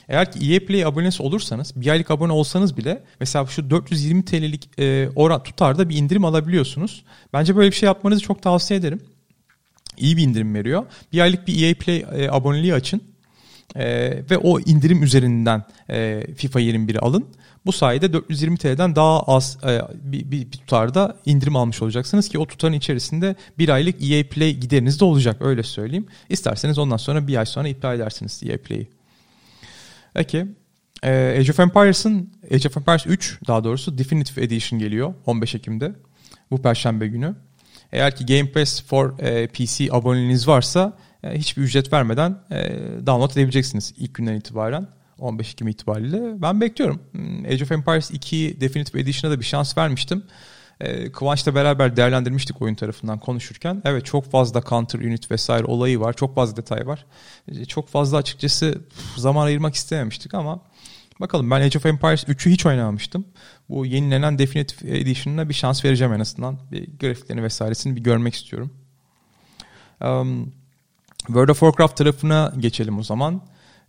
Eğer ki EA Play abonesi olursanız bir aylık abone olsanız bile mesela şu 420 TL'lik e, oran tutarda bir indirim alabiliyorsunuz. Bence böyle bir şey yapmanızı çok tavsiye ederim. İyi bir indirim veriyor. Bir aylık bir EA Play e, aboneliği açın. E, ve o indirim üzerinden e, FIFA 21'i alın. Bu sayede 420 TL'den daha az e, bir, bir, bir tutarda indirim almış olacaksınız ki o tutarın içerisinde bir aylık EA Play gideriniz de olacak öyle söyleyeyim. İsterseniz ondan sonra bir ay sonra iptal edersiniz EA Play'i. Peki. Ee, Age of Empires'ın Age of Empires 3 daha doğrusu Definitive Edition geliyor 15 Ekim'de. Bu perşembe günü. Eğer ki Game Pass for e, PC aboneliğiniz varsa e, hiçbir ücret vermeden e, download edebileceksiniz ilk günden itibaren. 15 Ekim itibariyle. Ben bekliyorum. Hmm, Age of Empires 2 Definitive Edition'a da bir şans vermiştim. E, Kıvanç'la beraber değerlendirmiştik oyun tarafından konuşurken. Evet çok fazla counter unit vesaire olayı var. Çok fazla detay var. E, çok fazla açıkçası zaman ayırmak istememiştik ama bakalım ben Age of Empires 3'ü hiç oynamamıştım. Bu yenilenen Definitive Edition'ına bir şans vereceğim en azından. Bir grafiklerini vesairesini bir görmek istiyorum. Um, World of Warcraft tarafına geçelim o zaman.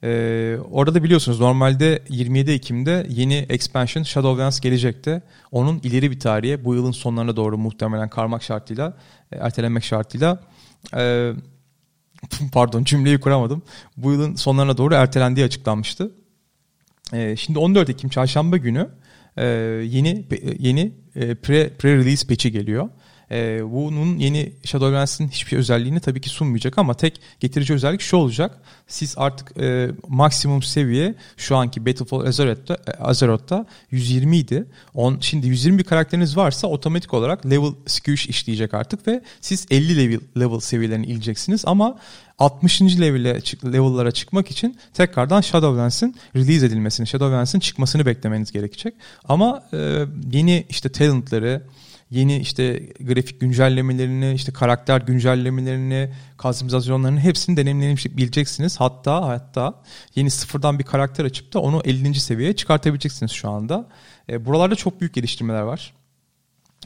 Ee, orada da biliyorsunuz normalde 27 Ekim'de yeni expansion Shadowlands gelecekti. Onun ileri bir tarihe bu yılın sonlarına doğru muhtemelen karmak şartıyla, e, ertelenmek şartıyla e, pardon cümleyi kuramadım. Bu yılın sonlarına doğru ertelendiği açıklanmıştı. E, şimdi 14 Ekim çarşamba günü e, yeni yeni e, pre pre release patch'i geliyor. E, bunun yeni Shadowlands'in hiçbir özelliğini tabii ki sunmayacak ama tek getirici özellik şu olacak. Siz artık e, maksimum seviye şu anki Battlefield Azeroth'ta, Azeroth'ta 120 idi. On, şimdi 120 bir karakteriniz varsa otomatik olarak level skewish işleyecek artık ve siz 50 level, level seviyelerini ileceksiniz ama 60. level'e level'lara çıkmak için tekrardan Shadowlands'in release edilmesini, Shadowlands'in çıkmasını beklemeniz gerekecek. Ama e, yeni işte talentları, yeni işte grafik güncellemelerini, işte karakter güncellemelerini, kastimizasyonlarının hepsini deneyimleyebileceksiniz. Hatta hatta yeni sıfırdan bir karakter açıp da onu 50. seviyeye çıkartabileceksiniz şu anda. E, buralarda çok büyük geliştirmeler var.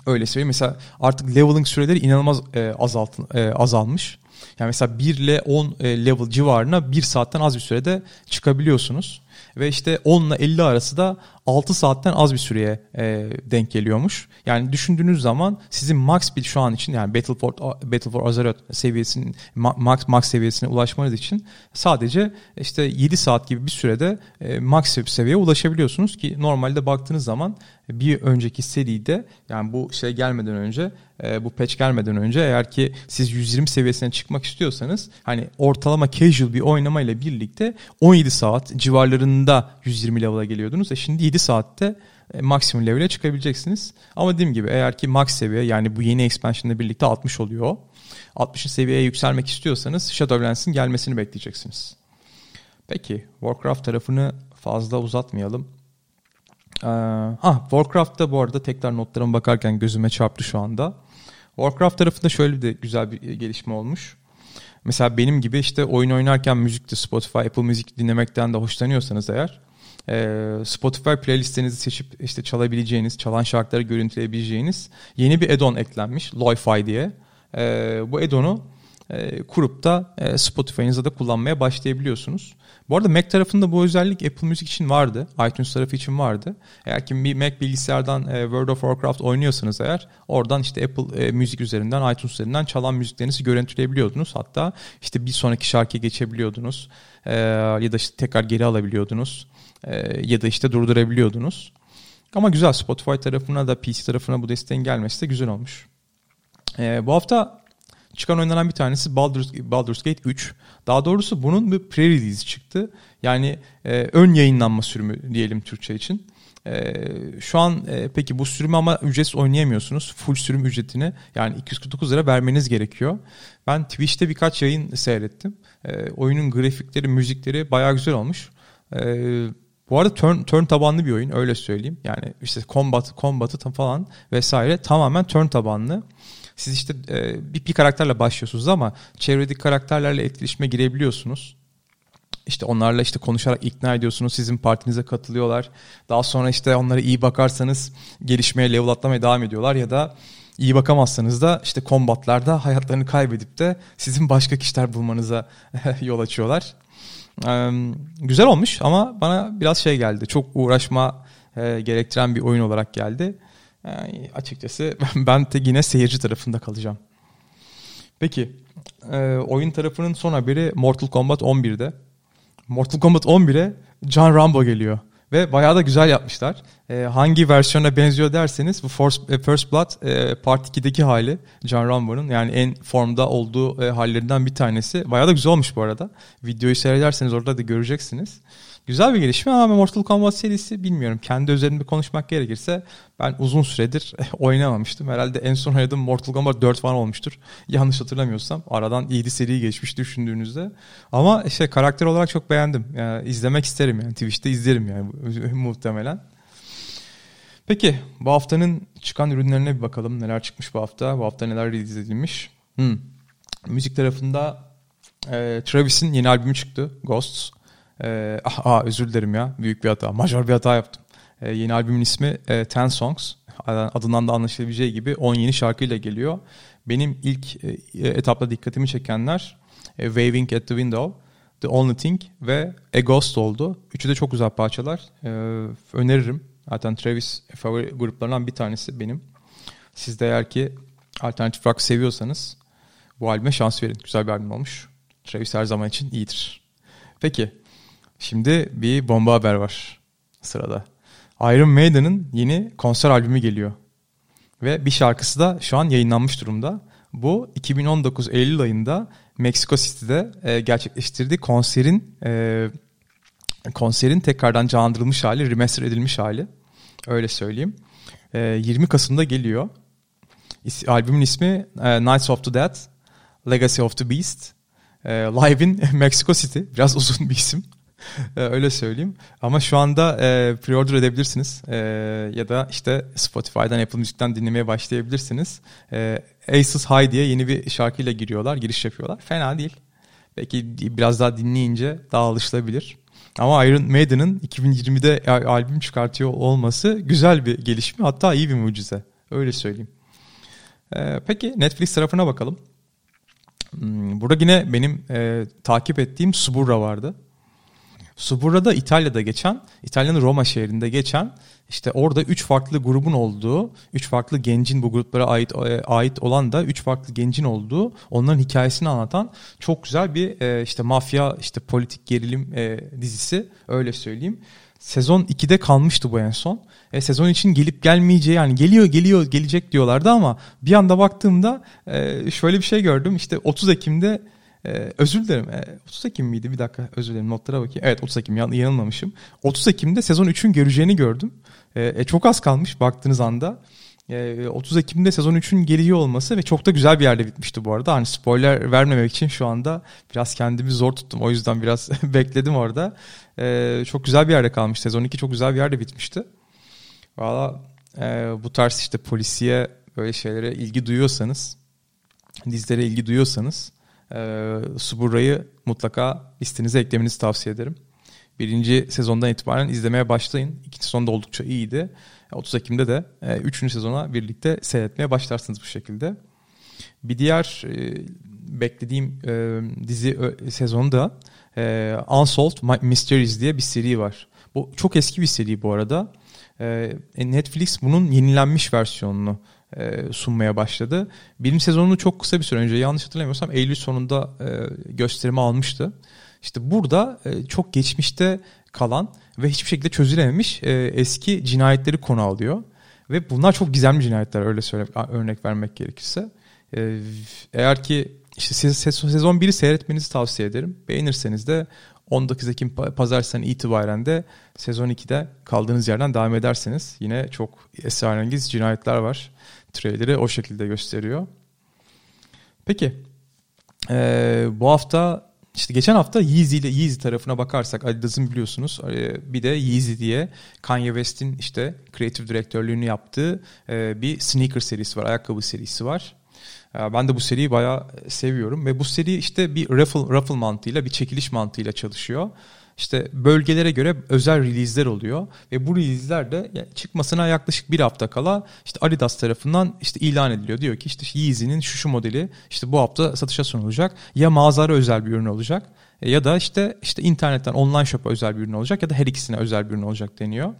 Öyle söyleyeyim. Mesela artık leveling süreleri inanılmaz e, azaltın, e, azalmış. Yani mesela 1 ile 10 e, level civarına 1 saatten az bir sürede çıkabiliyorsunuz. Ve işte 10 ile 50 arası da 6 saatten az bir süreye e, denk geliyormuş. Yani düşündüğünüz zaman sizin max build şu an için yani Battlefield Battlefield Azeroth seviyesinin max max seviyesine ulaşmanız için sadece işte 7 saat gibi bir sürede e, max seviyeye ulaşabiliyorsunuz ki normalde baktığınız zaman bir önceki seride yani bu şey gelmeden önce e, bu patch gelmeden önce eğer ki siz 120 seviyesine çıkmak istiyorsanız hani ortalama casual bir oynama ile birlikte 17 saat civarlarında 120 level'a geliyordunuz. E şimdi 7 saatte e, maksimum level'e çıkabileceksiniz. Ama dediğim gibi eğer ki max seviye yani bu yeni expansion ile birlikte 60 oluyor. 60. seviyeye yükselmek istiyorsanız Shadowlands'in gelmesini bekleyeceksiniz. Peki Warcraft tarafını fazla uzatmayalım. Ee, ha Warcraft'ta bu arada tekrar notlarıma bakarken gözüme çarptı şu anda. Warcraft tarafında şöyle de güzel bir gelişme olmuş. Mesela benim gibi işte oyun oynarken müzikte Spotify, Apple Music dinlemekten de hoşlanıyorsanız eğer Spotify playlistlerinizi seçip işte çalabileceğiniz, çalan şarkıları görüntüleyebileceğiniz yeni bir add-on eklenmiş. Lo-Fi diye. Bu add-on'u kurup da Spotify'ınızda da kullanmaya başlayabiliyorsunuz. Bu arada Mac tarafında bu özellik Apple Music için vardı. iTunes tarafı için vardı. Eğer ki bir Mac bilgisayardan World of Warcraft oynuyorsanız eğer oradan işte Apple Music üzerinden, iTunes üzerinden çalan müziklerinizi görüntüleyebiliyordunuz. Hatta işte bir sonraki şarkıya geçebiliyordunuz. Ya da işte tekrar geri alabiliyordunuz. Ya da işte durdurabiliyordunuz. Ama güzel Spotify tarafına da PC tarafına bu desteğin gelmesi de güzel olmuş. bu hafta Çıkan oyunlardan bir tanesi Baldur's, Baldur's Gate 3. Daha doğrusu bunun bir pre-release çıktı. Yani e, ön yayınlanma sürümü diyelim Türkçe için. E, şu an e, peki bu sürümü ama ücretsiz oynayamıyorsunuz. Full sürüm ücretini yani 249 lira vermeniz gerekiyor. Ben Twitch'te birkaç yayın seyrettim. E, oyunun grafikleri, müzikleri bayağı güzel olmuş. E, bu arada turn, turn tabanlı bir oyun öyle söyleyeyim. Yani işte combat, combat'ı falan vesaire tamamen turn tabanlı. Siz işte e, bir, bir karakterle başlıyorsunuz ama çevredeki karakterlerle etkileşime girebiliyorsunuz. İşte onlarla işte konuşarak ikna ediyorsunuz. Sizin partinize katılıyorlar. Daha sonra işte onlara iyi bakarsanız gelişmeye, level atlamaya devam ediyorlar ya da iyi bakamazsanız da işte kombatlarda hayatlarını kaybedip de sizin başka kişiler bulmanıza yol açıyorlar. Ee, güzel olmuş ama bana biraz şey geldi. Çok uğraşma e, gerektiren bir oyun olarak geldi. Yani açıkçası ben de yine seyirci tarafında kalacağım. Peki e, oyun tarafının son haberi Mortal Kombat 11'de. Mortal Kombat 11'e John Rambo geliyor. Ve bayağı da güzel yapmışlar. E, hangi versiyona benziyor derseniz bu First, e, First Blood e, Part 2'deki hali John Rambo'nun yani en formda olduğu e, hallerinden bir tanesi. Bayağı da güzel olmuş bu arada. Videoyu seyrederseniz orada da göreceksiniz. Güzel bir gelişme ama Mortal Kombat serisi bilmiyorum. Kendi özelinde konuşmak gerekirse ben uzun süredir oynamamıştım. Herhalde en son oynadığım Mortal Kombat 4 falan olmuştur. Yanlış hatırlamıyorsam. Aradan 7 seri geçmiş düşündüğünüzde. Ama işte karakter olarak çok beğendim. Yani izlemek isterim yani. Twitch'te izlerim yani muhtemelen. Peki bu haftanın çıkan ürünlerine bir bakalım. Neler çıkmış bu hafta? Bu hafta neler release? Hmm. Müzik tarafında e, Travis'in yeni albümü çıktı. Ghosts. Ee, ah, özür dilerim ya. Büyük bir hata. Major bir hata yaptım. Ee, yeni albümün ismi e, Ten Songs. Adından da anlaşılabileceği gibi 10 yeni şarkıyla geliyor. Benim ilk e, etapta dikkatimi çekenler e, Waving at the Window, The Only Thing ve A Ghost oldu. Üçü de çok güzel parçalar. E, öneririm. Zaten Travis favori gruplarından bir tanesi benim. Siz de eğer ki alternatif rock seviyorsanız Bu albüme şans verin. Güzel bir albüm olmuş. Travis her zaman için iyidir. Peki. Şimdi bir bomba haber var sırada. Iron Maiden'ın yeni konser albümü geliyor. Ve bir şarkısı da şu an yayınlanmış durumda. Bu 2019 Eylül ayında Mexico City'de e, gerçekleştirdiği konserin e, konserin tekrardan canlandırılmış hali, remaster edilmiş hali. Öyle söyleyeyim. E, 20 Kasım'da geliyor. İs, albümün ismi e, Nights of the Dead, Legacy of the Beast. E, live in Mexico City. Biraz uzun bir isim. E, öyle söyleyeyim. Ama şu anda e, pre-order edebilirsiniz. E, ya da işte Spotify'dan, Apple Music'ten dinlemeye başlayabilirsiniz. E, Aces High diye yeni bir şarkıyla giriyorlar, giriş yapıyorlar. Fena değil. Belki biraz daha dinleyince daha alışılabilir. Ama Iron Maiden'ın 2020'de albüm çıkartıyor olması güzel bir gelişme. Hatta iyi bir mucize. Öyle söyleyeyim. Ee, peki Netflix tarafına bakalım. Hmm, burada yine benim e, takip ettiğim Suburra vardı. Suburra'da İtalya'da geçen, İtalya'nın Roma şehrinde geçen işte orada üç farklı grubun olduğu, üç farklı gencin bu gruplara ait e, ait olan da üç farklı gencin olduğu, onların hikayesini anlatan çok güzel bir e, işte mafya, işte politik gerilim e, dizisi öyle söyleyeyim. Sezon 2'de kalmıştı bu en son. E, sezon için gelip gelmeyeceği yani geliyor geliyor gelecek diyorlardı ama bir anda baktığımda e, şöyle bir şey gördüm. İşte 30 Ekim'de ee, özür dilerim. Ee, 30 Ekim miydi? Bir dakika özür dilerim notlara bakayım. Evet 30 Ekim yan, yanılmamışım. 30 Ekim'de sezon 3'ün göreceğini gördüm. Ee, e, çok az kalmış baktığınız anda. Ee, 30 Ekim'de sezon 3'ün geliyor olması ve çok da güzel bir yerde bitmişti bu arada. Hani spoiler vermemek için şu anda biraz kendimi zor tuttum. O yüzden biraz bekledim orada. Ee, çok güzel bir yerde kalmış. Sezon 2 çok güzel bir yerde bitmişti. Valla e, bu tarz işte polisiye böyle şeylere ilgi duyuyorsanız, dizilere ilgi duyuyorsanız e, Suburra'yı mutlaka listenize eklemenizi tavsiye ederim. Birinci sezondan itibaren izlemeye başlayın. İkinci sezon da oldukça iyiydi. 30 Ekim'de de e, üçüncü sezona birlikte seyretmeye başlarsınız bu şekilde. Bir diğer e, beklediğim e, dizi e, sezonda e, Unsolved Mysteries diye bir seri var. Bu çok eski bir seri bu arada. E, Netflix bunun yenilenmiş versiyonunu e, sunmaya başladı. Bilim sezonunu çok kısa bir süre önce yanlış hatırlamıyorsam Eylül sonunda e, gösterimi almıştı. İşte burada e, çok geçmişte kalan ve hiçbir şekilde çözülememiş eski cinayetleri konu alıyor. Ve bunlar çok gizemli cinayetler öyle söyle örnek vermek gerekirse. Eğer ki işte sezon 1'i seyretmenizi tavsiye ederim. Beğenirseniz de 19 Ekim pazartesinden itibaren de sezon 2'de kaldığınız yerden devam ederseniz yine çok esrarengiz cinayetler var. Trailer'ı o şekilde gösteriyor. Peki ee, bu hafta işte geçen hafta Yeezy ile Yeezy tarafına bakarsak Adidas'ın biliyorsunuz bir de Yeezy diye Kanye West'in işte kreatif direktörlüğünü yaptığı bir sneaker serisi var, ayakkabı serisi var. Ben de bu seriyi bayağı seviyorum ve bu seri işte bir raffle, raffle mantığıyla, bir çekiliş mantığıyla çalışıyor. İşte bölgelere göre özel release'ler oluyor ve bu release'ler de çıkmasına yaklaşık bir hafta kala işte Adidas tarafından işte ilan ediliyor. Diyor ki işte Yeezy'nin şu şu modeli işte bu hafta satışa sunulacak. Ya mağazara özel bir ürün olacak e, ya da işte işte internetten online shop'a özel bir ürün olacak ya da her ikisine özel bir ürün olacak deniyor.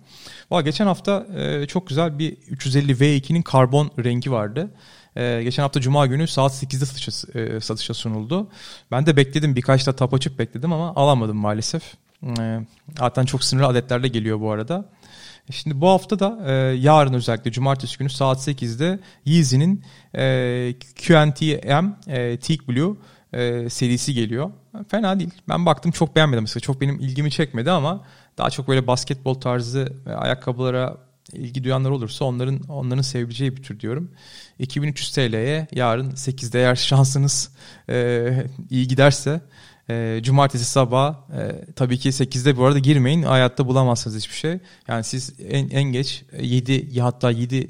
Valla geçen hafta e, çok güzel bir 350 V2'nin karbon rengi vardı. Ee, geçen hafta Cuma günü saat 8'de satışa, e, satışa sunuldu. Ben de bekledim birkaç da tap açıp bekledim ama alamadım maalesef. E, zaten çok sınırlı adetlerle geliyor bu arada. E, şimdi bu hafta da e, yarın özellikle cumartesi günü saat 8'de Yeezy'nin e, QNTM e, Teak Blue e, serisi geliyor. Fena değil. Ben baktım çok beğenmedim. Mesela çok benim ilgimi çekmedi ama daha çok böyle basketbol tarzı ve ayakkabılara ilgi duyanlar olursa onların onların sevebileceği bir tür diyorum. 2300 TL'ye yarın 8'de eğer şansınız e, iyi giderse e, cumartesi sabah e, tabii ki 8'de bu arada girmeyin. Hayatta bulamazsınız hiçbir şey. Yani siz en, en geç 7 hatta 7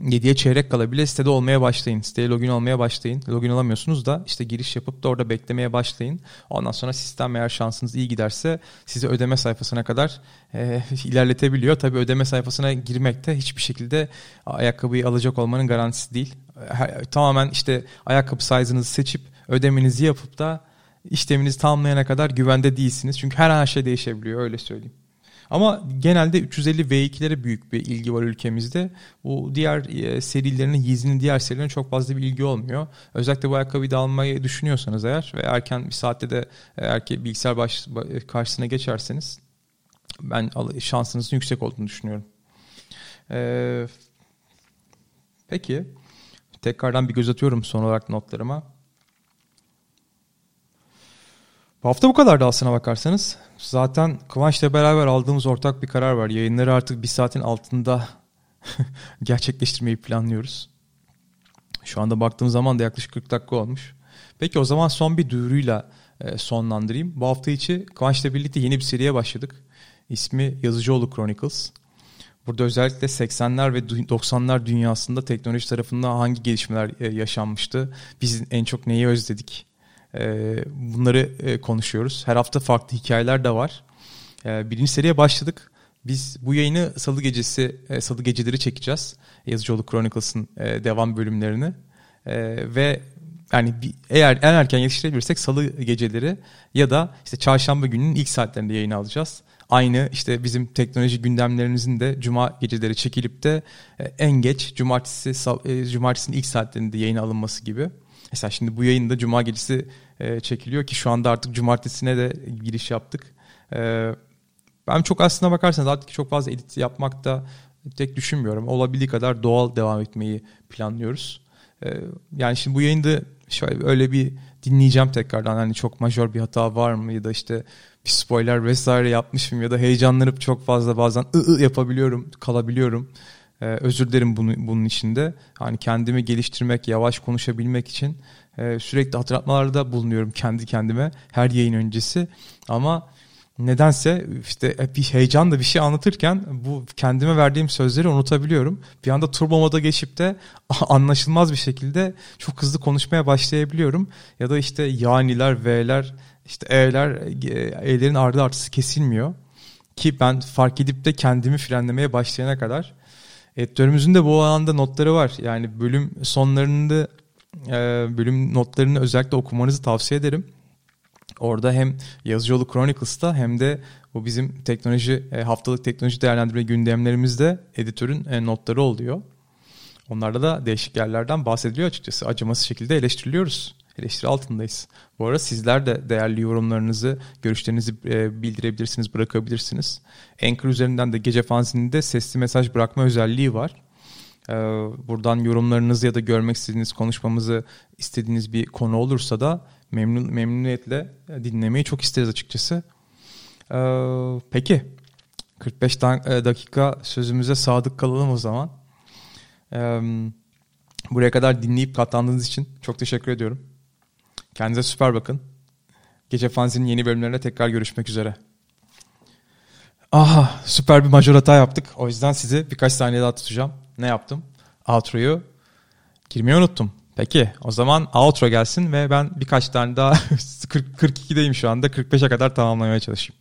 7'ye çeyrek kala bile sitede olmaya başlayın. Siteye login olmaya başlayın. Login olamıyorsunuz da işte giriş yapıp da orada beklemeye başlayın. Ondan sonra sistem eğer şansınız iyi giderse sizi ödeme sayfasına kadar e, ilerletebiliyor. Tabii ödeme sayfasına girmekte hiçbir şekilde ayakkabıyı alacak olmanın garantisi değil. Her, tamamen işte ayakkabı size'ınızı seçip ödemenizi yapıp da işleminizi tamamlayana kadar güvende değilsiniz. Çünkü her an her şey değişebiliyor öyle söyleyeyim. Ama genelde 350 V2'lere büyük bir ilgi var ülkemizde. Bu diğer e, serilerinin, Yeezy'nin diğer serilerine çok fazla bir ilgi olmuyor. Özellikle bu ayakkabıyı da almayı düşünüyorsanız eğer ve erken bir saatte de eğer ki bilgisayar baş, karşısına geçerseniz ben şansınızın yüksek olduğunu düşünüyorum. Ee, peki. Tekrardan bir göz atıyorum son olarak notlarıma. Hafta bu kadar da aslına bakarsanız. Zaten Kıvanç'la beraber aldığımız ortak bir karar var. Yayınları artık bir saatin altında gerçekleştirmeyi planlıyoruz. Şu anda baktığım zaman da yaklaşık 40 dakika olmuş. Peki o zaman son bir duyuruyla e, sonlandırayım. Bu hafta içi Kıvanç'la birlikte yeni bir seriye başladık. İsmi Yazıcıoğlu Chronicles. Burada özellikle 80'ler ve 90'lar dünyasında teknoloji tarafında hangi gelişmeler e, yaşanmıştı? Biz en çok neyi özledik? E, bunları e, konuşuyoruz. Her hafta farklı hikayeler de var. Birinci seriye başladık. Biz bu yayını salı gecesi, salı geceleri çekeceğiz. Yazıcıoğlu Chronicles'ın devam bölümlerini. Ve yani eğer en erken yetiştirebilirsek salı geceleri ya da işte çarşamba gününün ilk saatlerinde yayın alacağız. Aynı işte bizim teknoloji gündemlerimizin de cuma geceleri çekilip de e, en geç cumartesi e, cumartesinin ilk saatlerinde yayın alınması gibi. Mesela şimdi bu yayında cuma gecesi e, çekiliyor ki şu anda artık cumartesine de giriş yaptık. Ben çok aslına bakarsanız artık çok fazla edit yapmakta tek düşünmüyorum. Olabildiği kadar doğal devam etmeyi planlıyoruz. Yani şimdi bu yayında şöyle öyle bir dinleyeceğim tekrardan hani çok majör bir hata var mı ya da işte bir spoiler vesaire yapmışım ya da heyecanlanıp çok fazla bazen ı, ı yapabiliyorum, kalabiliyorum. Ee, özür dilerim bunu, bunun içinde. Hani kendimi geliştirmek, yavaş konuşabilmek için e, sürekli hatırlatmalarda bulunuyorum kendi kendime her yayın öncesi. Ama nedense işte bir heyecan da bir şey anlatırken bu kendime verdiğim sözleri unutabiliyorum. Bir anda turbo moda geçip de anlaşılmaz bir şekilde çok hızlı konuşmaya başlayabiliyorum. Ya da işte yaniler, V'ler işte E'ler, E'lerin ardı artısı kesilmiyor. Ki ben fark edip de kendimi frenlemeye başlayana kadar. Editörümüzün de bu alanda notları var. Yani bölüm sonlarında e, bölüm notlarını özellikle okumanızı tavsiye ederim. Orada hem Yazıcıoğlu Chronicles'ta hem de bu bizim teknoloji e, haftalık teknoloji değerlendirme gündemlerimizde editörün e, notları oluyor. Onlarda da değişik yerlerden bahsediliyor açıkçası. Acımasız şekilde eleştiriliyoruz eleştiri altındayız. Bu arada sizler de değerli yorumlarınızı, görüşlerinizi e, bildirebilirsiniz, bırakabilirsiniz. Anchor üzerinden de gece fanzininde sesli mesaj bırakma özelliği var. E, buradan yorumlarınız ya da görmek istediğiniz konuşmamızı istediğiniz bir konu olursa da memnun memnuniyetle dinlemeyi çok isteriz açıkçası. E, peki 45 dakika sözümüze sadık kalalım o zaman. Buraya kadar dinleyip katlandığınız için çok teşekkür ediyorum. Kendinize süper bakın. Gece Fanzin'in yeni bölümlerinde tekrar görüşmek üzere. Aha süper bir major hata yaptık. O yüzden sizi birkaç saniye daha tutacağım. Ne yaptım? Outro'yu girmeyi unuttum. Peki o zaman outro gelsin ve ben birkaç tane daha 40, 42'deyim şu anda 45'e kadar tamamlamaya çalışayım.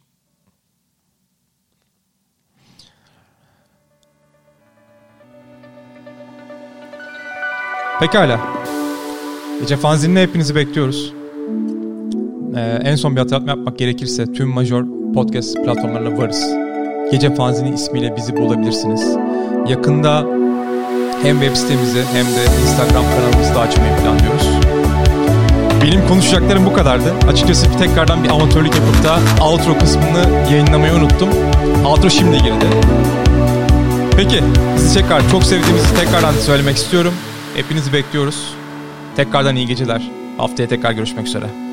Pekala. Gece fanzinine hepinizi bekliyoruz. Ee, en son bir hatırlatma yapmak gerekirse tüm major podcast platformlarına varız. Gece fanzini ismiyle bizi bulabilirsiniz. Yakında hem web sitemizi hem de Instagram kanalımızı da açmayı planlıyoruz. Benim konuşacaklarım bu kadardı. Açıkçası bir tekrardan bir amatörlük yapıp da outro kısmını yayınlamayı unuttum. Outro şimdi girdi. Peki, sizi tekrar çok sevdiğimizi tekrardan söylemek istiyorum. Hepinizi bekliyoruz. Tekrardan iyi geceler. Haftaya tekrar görüşmek üzere.